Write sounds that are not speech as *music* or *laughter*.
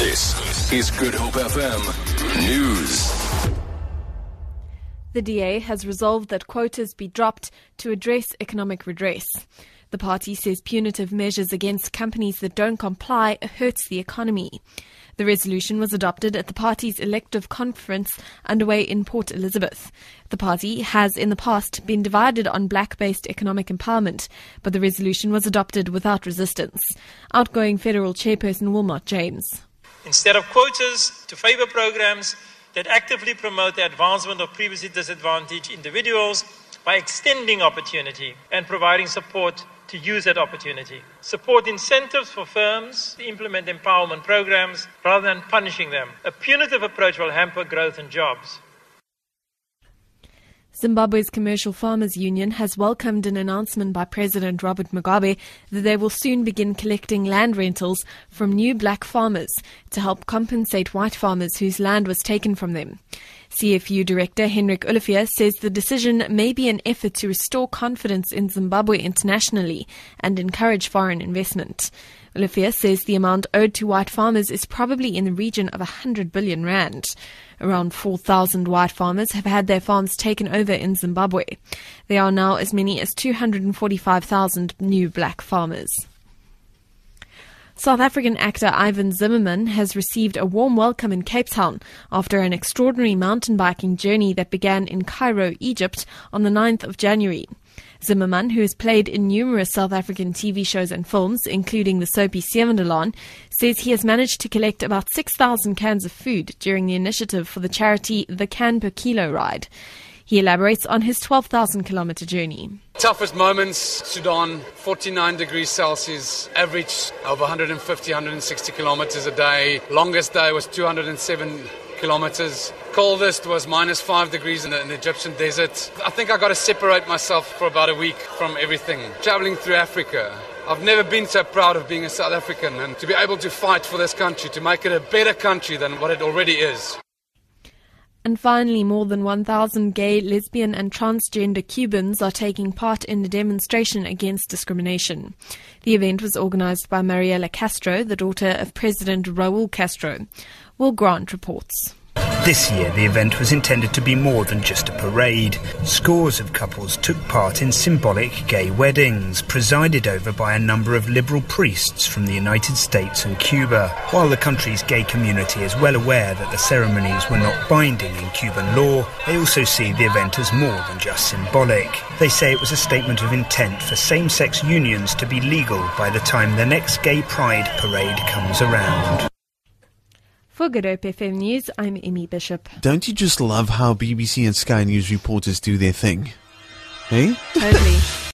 This is Good Hope FM News. The DA has resolved that quotas be dropped to address economic redress. The party says punitive measures against companies that don't comply hurts the economy. The resolution was adopted at the party's elective conference underway in Port Elizabeth. The party has in the past been divided on black based economic empowerment, but the resolution was adopted without resistance. Outgoing federal chairperson Wilmot James. Instead of quotas to favour programs that actively promote the advancement of previously disadvantaged individuals by extending opportunity and providing support to use that opportunity. Support incentives for firms to implement empowerment programs rather than punishing them. A punitive approach will hamper growth and jobs. Zimbabwe's Commercial Farmers Union has welcomed an announcement by President Robert Mugabe that they will soon begin collecting land rentals from new black farmers to help compensate white farmers whose land was taken from them. CFU Director Hendrik Olivier says the decision may be an effort to restore confidence in Zimbabwe internationally and encourage foreign investment. Olivier says the amount owed to white farmers is probably in the region of 100 billion rand. Around 4,000 white farmers have had their farms taken over in Zimbabwe. There are now as many as 245,000 new black farmers. South African actor Ivan Zimmermann has received a warm welcome in Cape Town after an extraordinary mountain biking journey that began in Cairo, Egypt on the 9th of January. Zimmermann, who has played in numerous South African TV shows and films, including the soapy Sewendelaan, says he has managed to collect about 6,000 cans of food during the initiative for the charity The Can Per Kilo Ride. He elaborates on his 12,000 kilometer journey. Toughest moments, Sudan, 49 degrees Celsius, average of 150, 160 kilometers a day. Longest day was 207 kilometers. Coldest was minus five degrees in the, in the, Egyptian desert. I think I got to separate myself for about a week from everything. Traveling through Africa, I've never been so proud of being a South African and to be able to fight for this country, to make it a better country than what it already is. And finally, more than 1,000 gay, lesbian, and transgender Cubans are taking part in a demonstration against discrimination. The event was organized by Mariela Castro, the daughter of President Raul Castro. Will Grant reports. This year, the event was intended to be more than just a parade. Scores of couples took part in symbolic gay weddings, presided over by a number of liberal priests from the United States and Cuba. While the country's gay community is well aware that the ceremonies were not binding in Cuban law, they also see the event as more than just symbolic. They say it was a statement of intent for same sex unions to be legal by the time the next Gay Pride parade comes around. For Good Hope FM News, I'm Emmy Bishop. Don't you just love how BBC and Sky News reporters do their thing? Hey? Totally. *laughs*